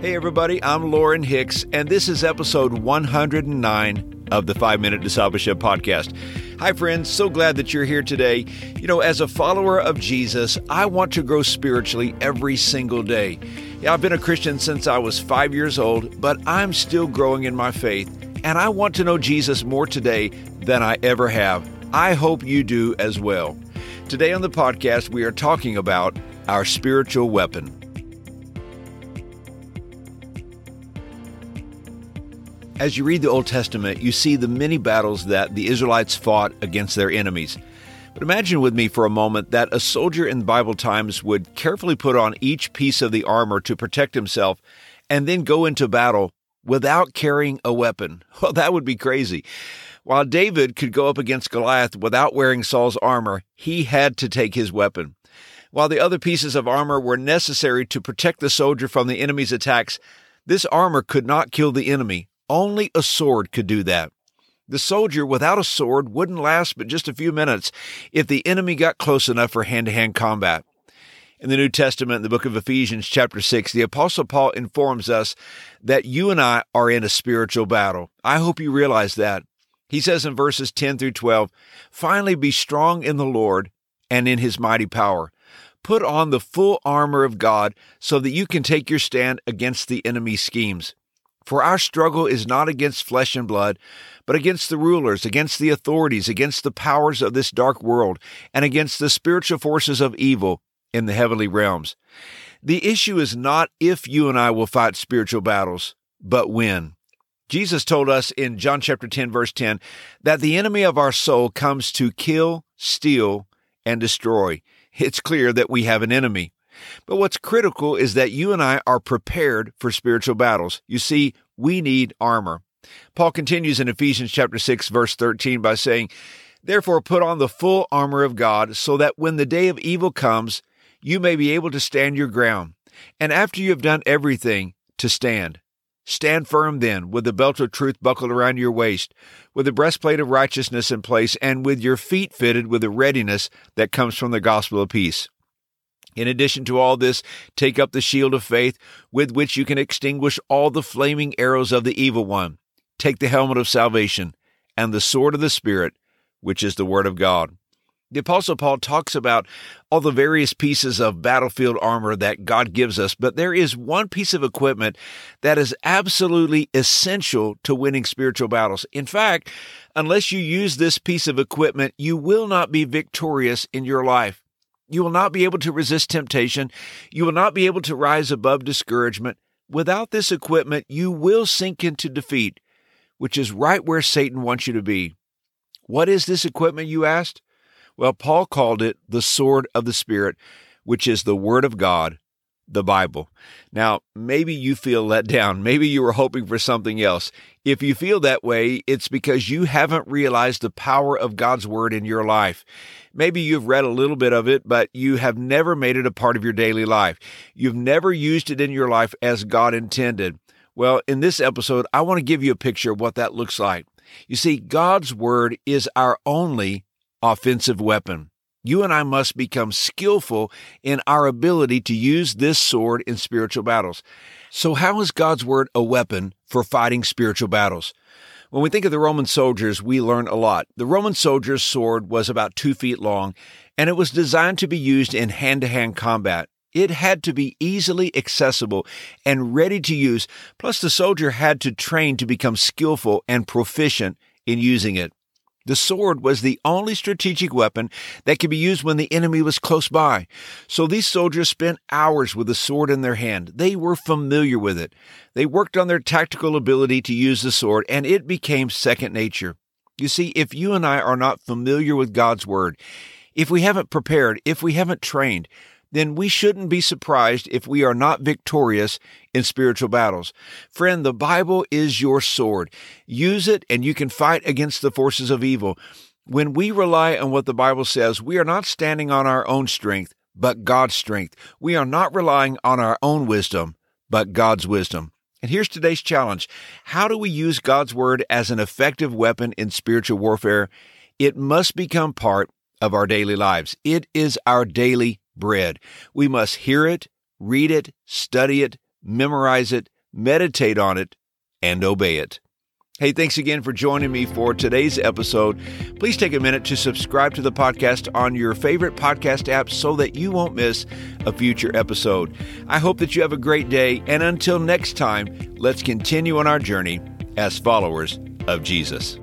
Hey, everybody, I'm Lauren Hicks, and this is episode 109 of the Five Minute Discipleship Podcast. Hi, friends, so glad that you're here today. You know, as a follower of Jesus, I want to grow spiritually every single day. Yeah, I've been a Christian since I was five years old, but I'm still growing in my faith, and I want to know Jesus more today than I ever have. I hope you do as well. Today on the podcast, we are talking about our spiritual weapon. As you read the Old Testament, you see the many battles that the Israelites fought against their enemies. But imagine with me for a moment that a soldier in Bible times would carefully put on each piece of the armor to protect himself and then go into battle without carrying a weapon. Well, that would be crazy. While David could go up against Goliath without wearing Saul's armor, he had to take his weapon. While the other pieces of armor were necessary to protect the soldier from the enemy's attacks, this armor could not kill the enemy only a sword could do that. The soldier without a sword wouldn't last but just a few minutes if the enemy got close enough for hand to hand combat. In the New Testament, in the book of Ephesians, chapter 6, the Apostle Paul informs us that you and I are in a spiritual battle. I hope you realize that. He says in verses 10 through 12, Finally be strong in the Lord and in his mighty power. Put on the full armor of God so that you can take your stand against the enemy's schemes. For our struggle is not against flesh and blood, but against the rulers, against the authorities, against the powers of this dark world, and against the spiritual forces of evil in the heavenly realms. The issue is not if you and I will fight spiritual battles, but when. Jesus told us in John chapter 10 verse 10 that the enemy of our soul comes to kill, steal, and destroy. It's clear that we have an enemy. But what's critical is that you and I are prepared for spiritual battles. You see, we need armor. Paul continues in Ephesians chapter 6 verse 13 by saying, Therefore put on the full armor of God so that when the day of evil comes, you may be able to stand your ground. And after you have done everything, to stand. Stand firm then, with the belt of truth buckled around your waist, with the breastplate of righteousness in place, and with your feet fitted with the readiness that comes from the gospel of peace. In addition to all this, take up the shield of faith with which you can extinguish all the flaming arrows of the evil one. Take the helmet of salvation and the sword of the Spirit, which is the Word of God. The Apostle Paul talks about all the various pieces of battlefield armor that God gives us, but there is one piece of equipment that is absolutely essential to winning spiritual battles. In fact, unless you use this piece of equipment, you will not be victorious in your life. You will not be able to resist temptation. You will not be able to rise above discouragement. Without this equipment, you will sink into defeat, which is right where Satan wants you to be. What is this equipment, you asked? Well, Paul called it the sword of the Spirit, which is the Word of God the Bible. Now, maybe you feel let down. Maybe you were hoping for something else. If you feel that way, it's because you haven't realized the power of God's Word in your life. Maybe you've read a little bit of it, but you have never made it a part of your daily life. You've never used it in your life as God intended. Well, in this episode, I want to give you a picture of what that looks like. You see, God's Word is our only offensive weapon. You and I must become skillful in our ability to use this sword in spiritual battles. So, how is God's word a weapon for fighting spiritual battles? When we think of the Roman soldiers, we learn a lot. The Roman soldier's sword was about two feet long, and it was designed to be used in hand to hand combat. It had to be easily accessible and ready to use, plus, the soldier had to train to become skillful and proficient in using it. The sword was the only strategic weapon that could be used when the enemy was close by. So these soldiers spent hours with the sword in their hand. They were familiar with it. They worked on their tactical ability to use the sword, and it became second nature. You see, if you and I are not familiar with God's word, if we haven't prepared, if we haven't trained, then we shouldn't be surprised if we are not victorious in spiritual battles. Friend, the Bible is your sword. Use it and you can fight against the forces of evil. When we rely on what the Bible says, we are not standing on our own strength, but God's strength. We are not relying on our own wisdom, but God's wisdom. And here's today's challenge. How do we use God's word as an effective weapon in spiritual warfare? It must become part of our daily lives. It is our daily bread. We must hear it, read it, study it, memorize it, meditate on it, and obey it. Hey, thanks again for joining me for today's episode. Please take a minute to subscribe to the podcast on your favorite podcast app so that you won't miss a future episode. I hope that you have a great day, and until next time, let's continue on our journey as followers of Jesus.